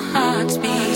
hearts beat.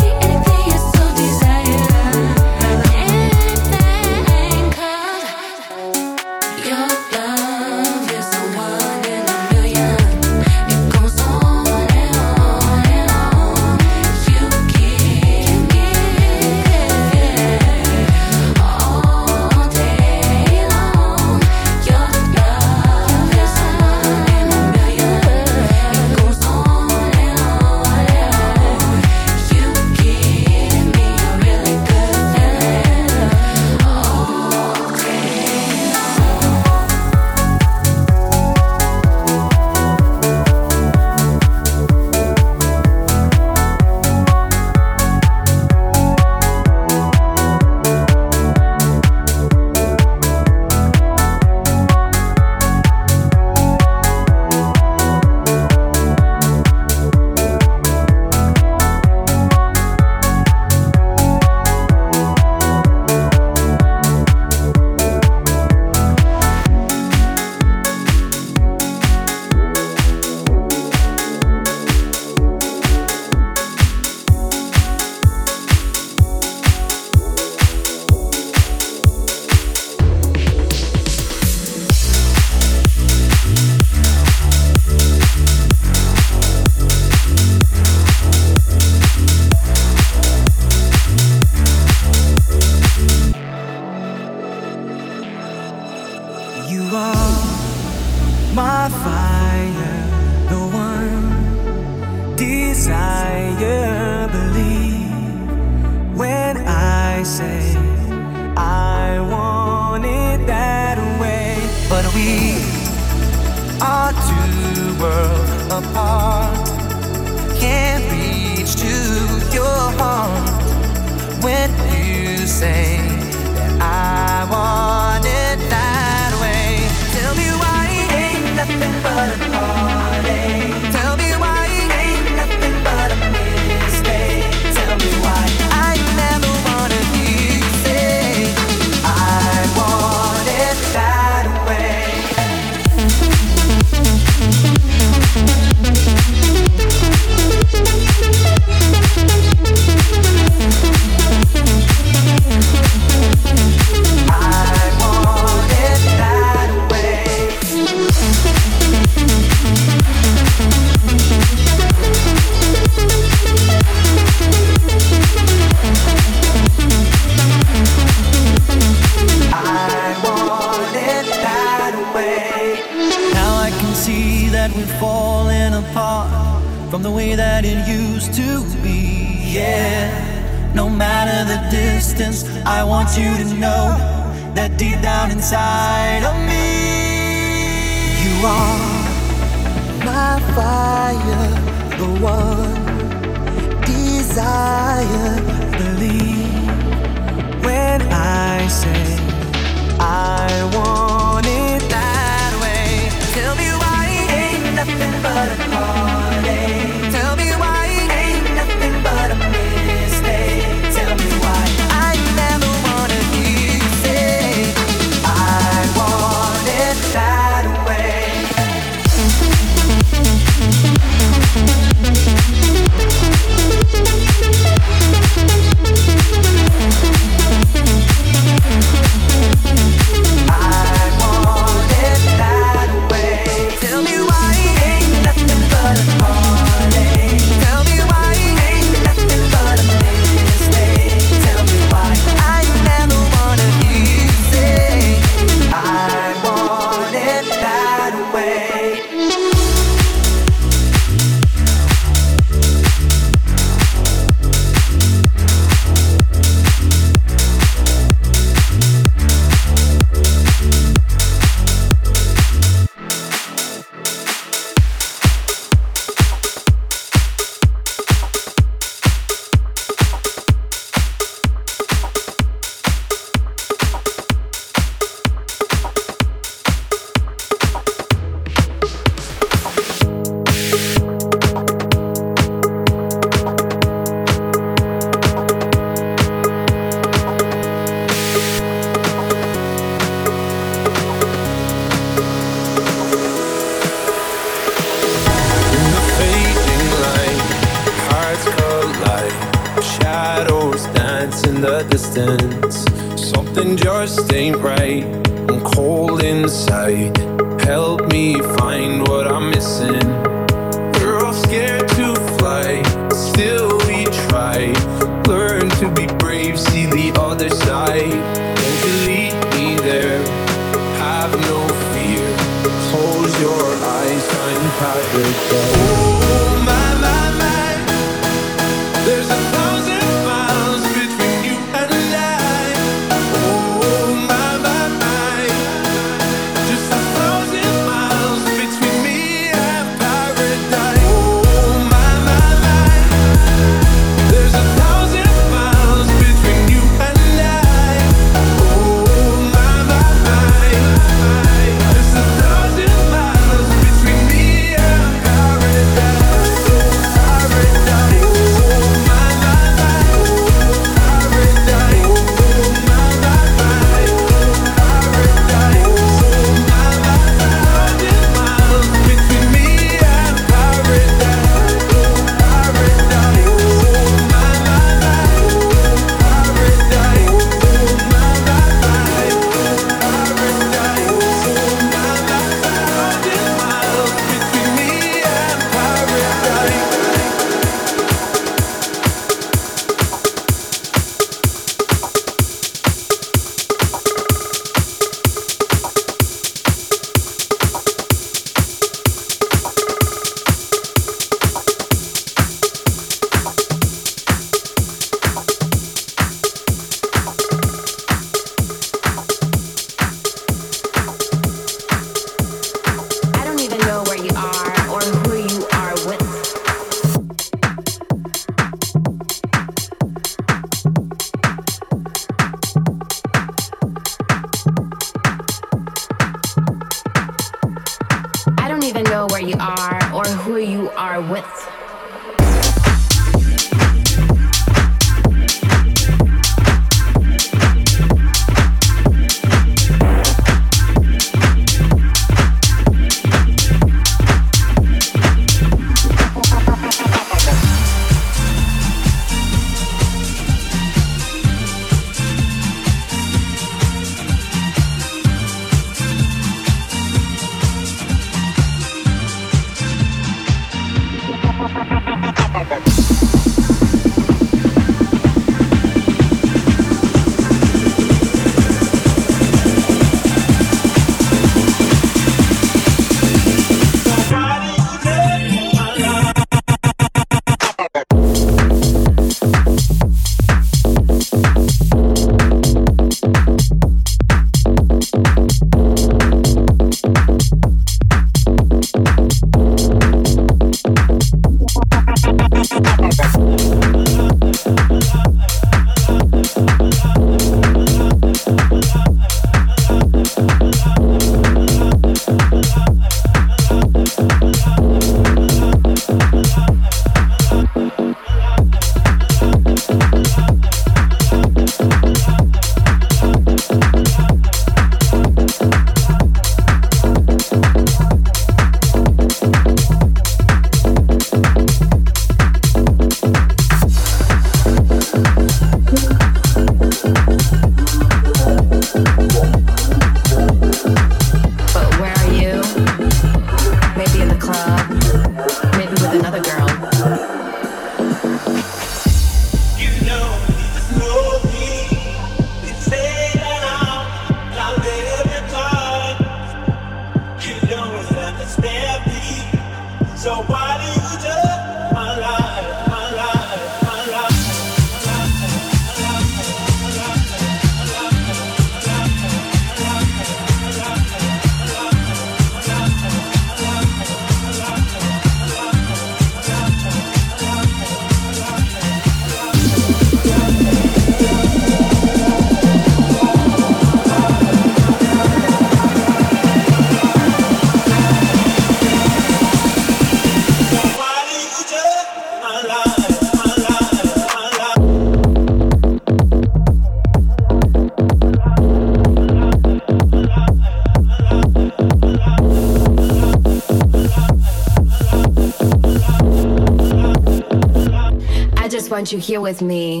Want you here with me.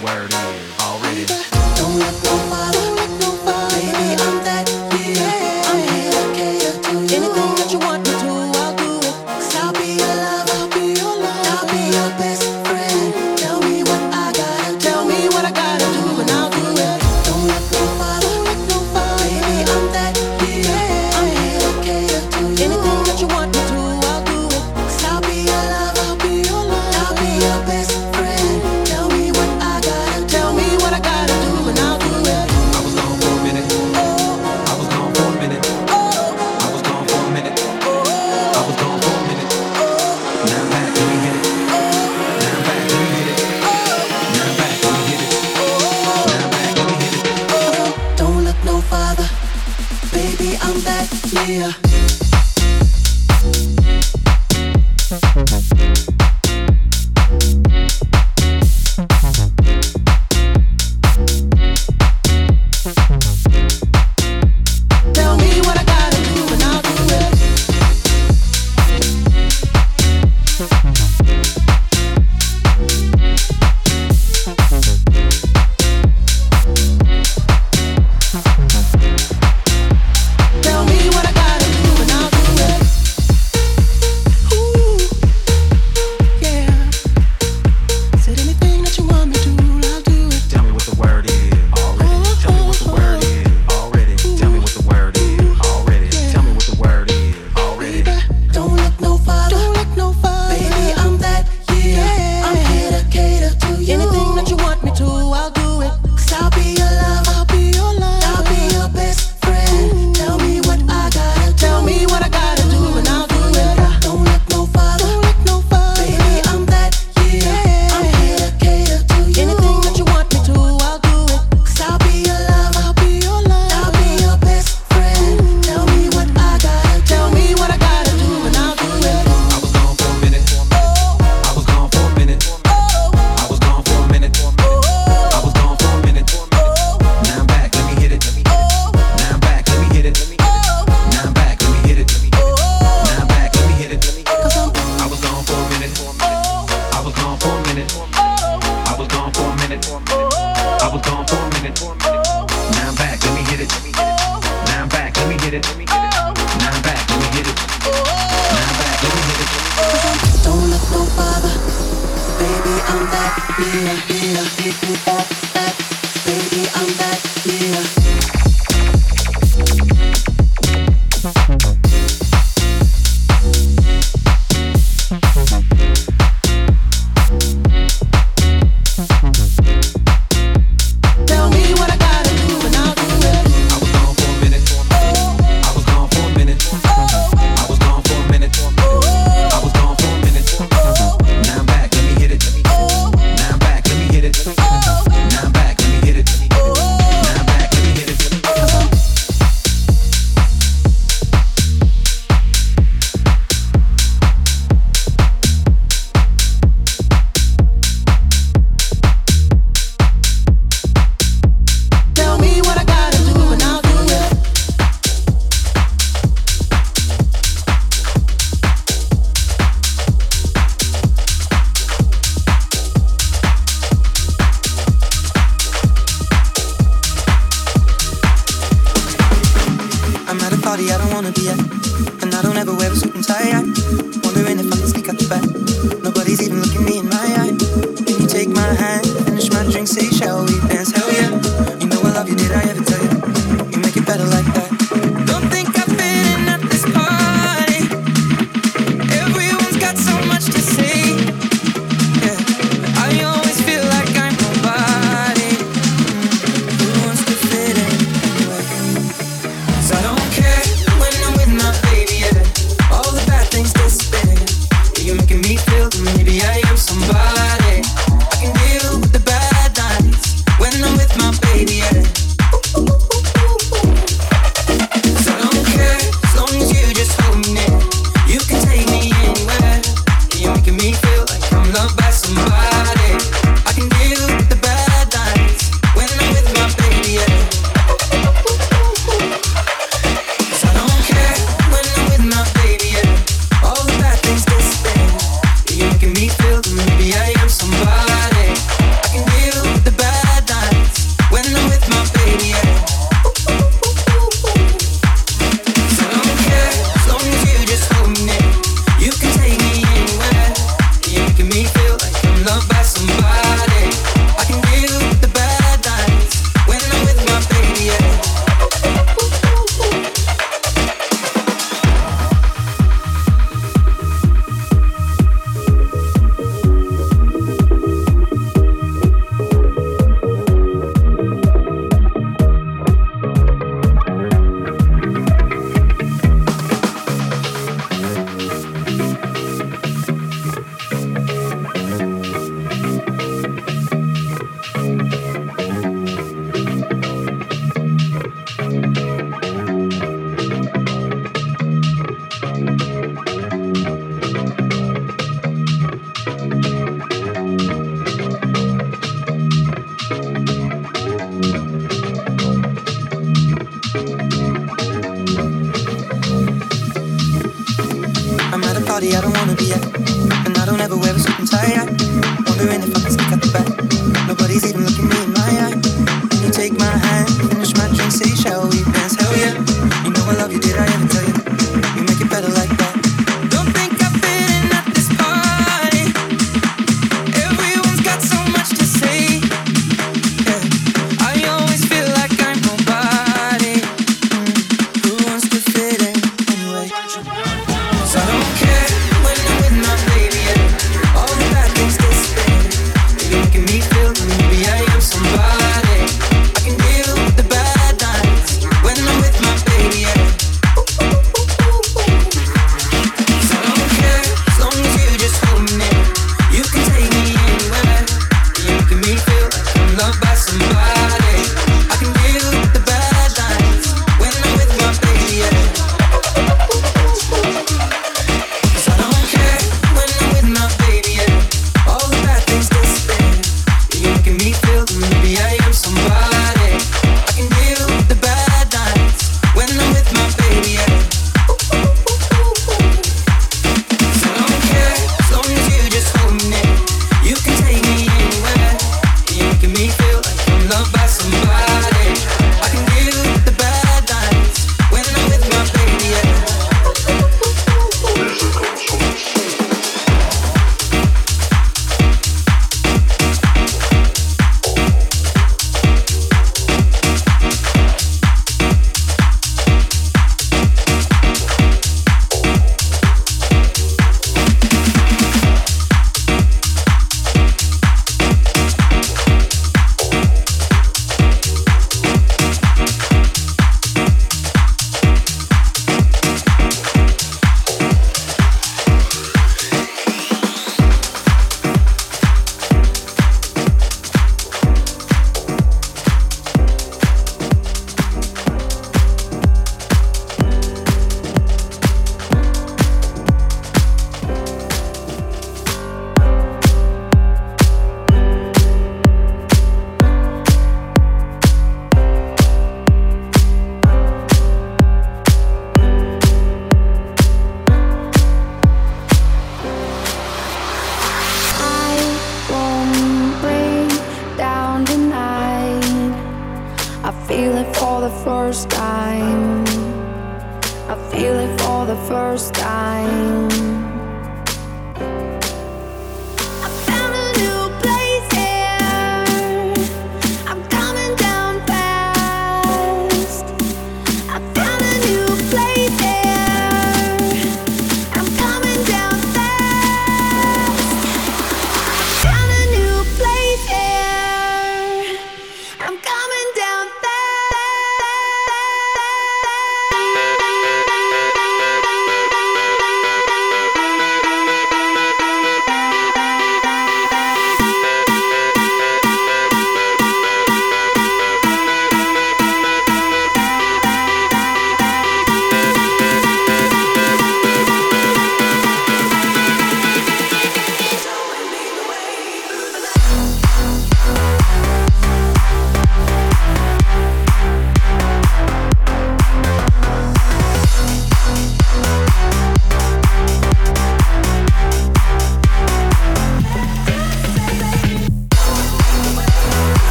Anything that I don't wanna be at, and I don't ever wear a suit and tie. I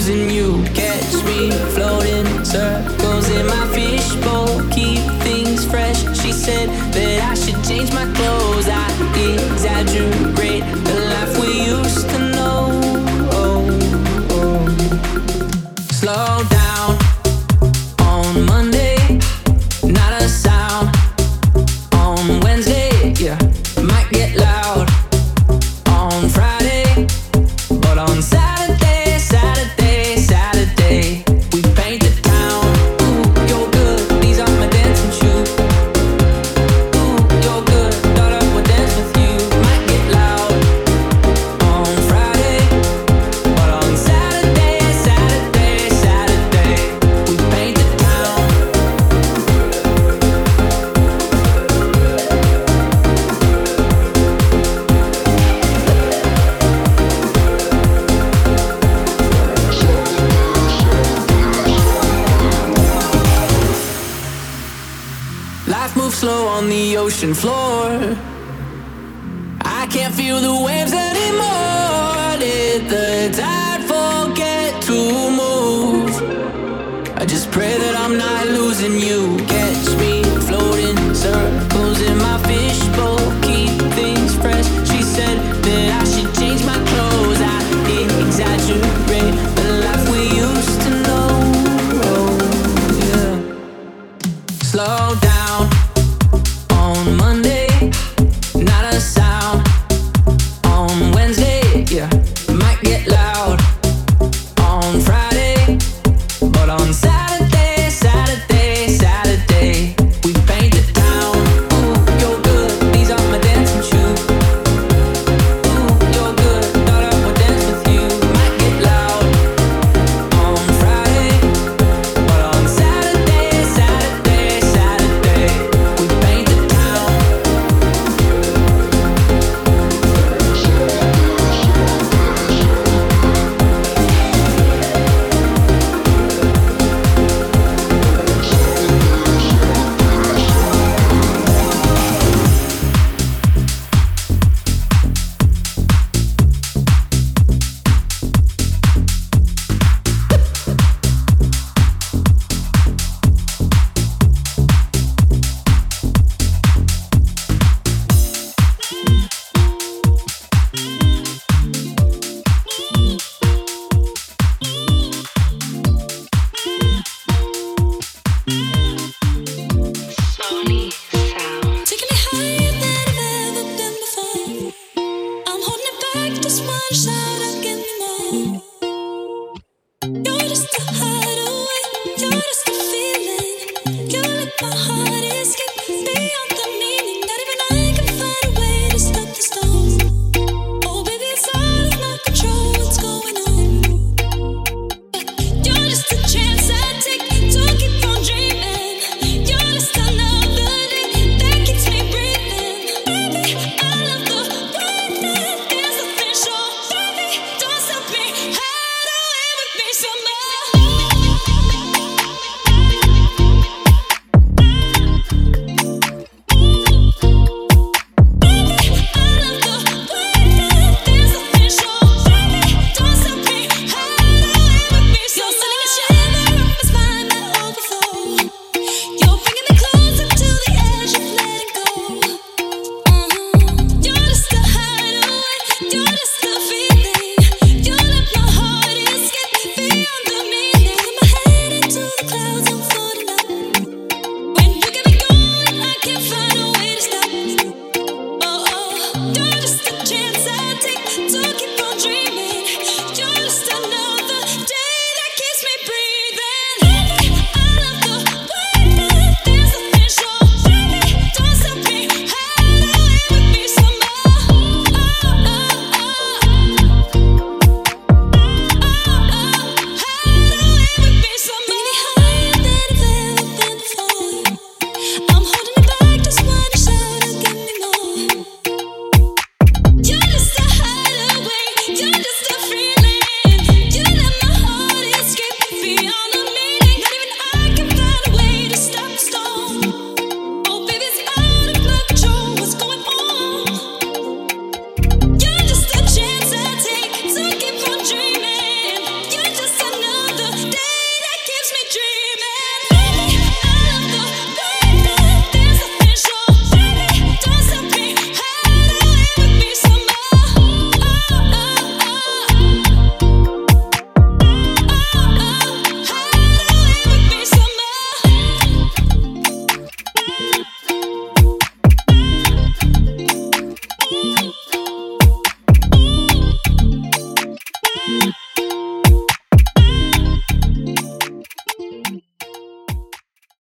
losing you. Catch me floating circles in my fishbowl. Keep things fresh. She said that I should change my clothes.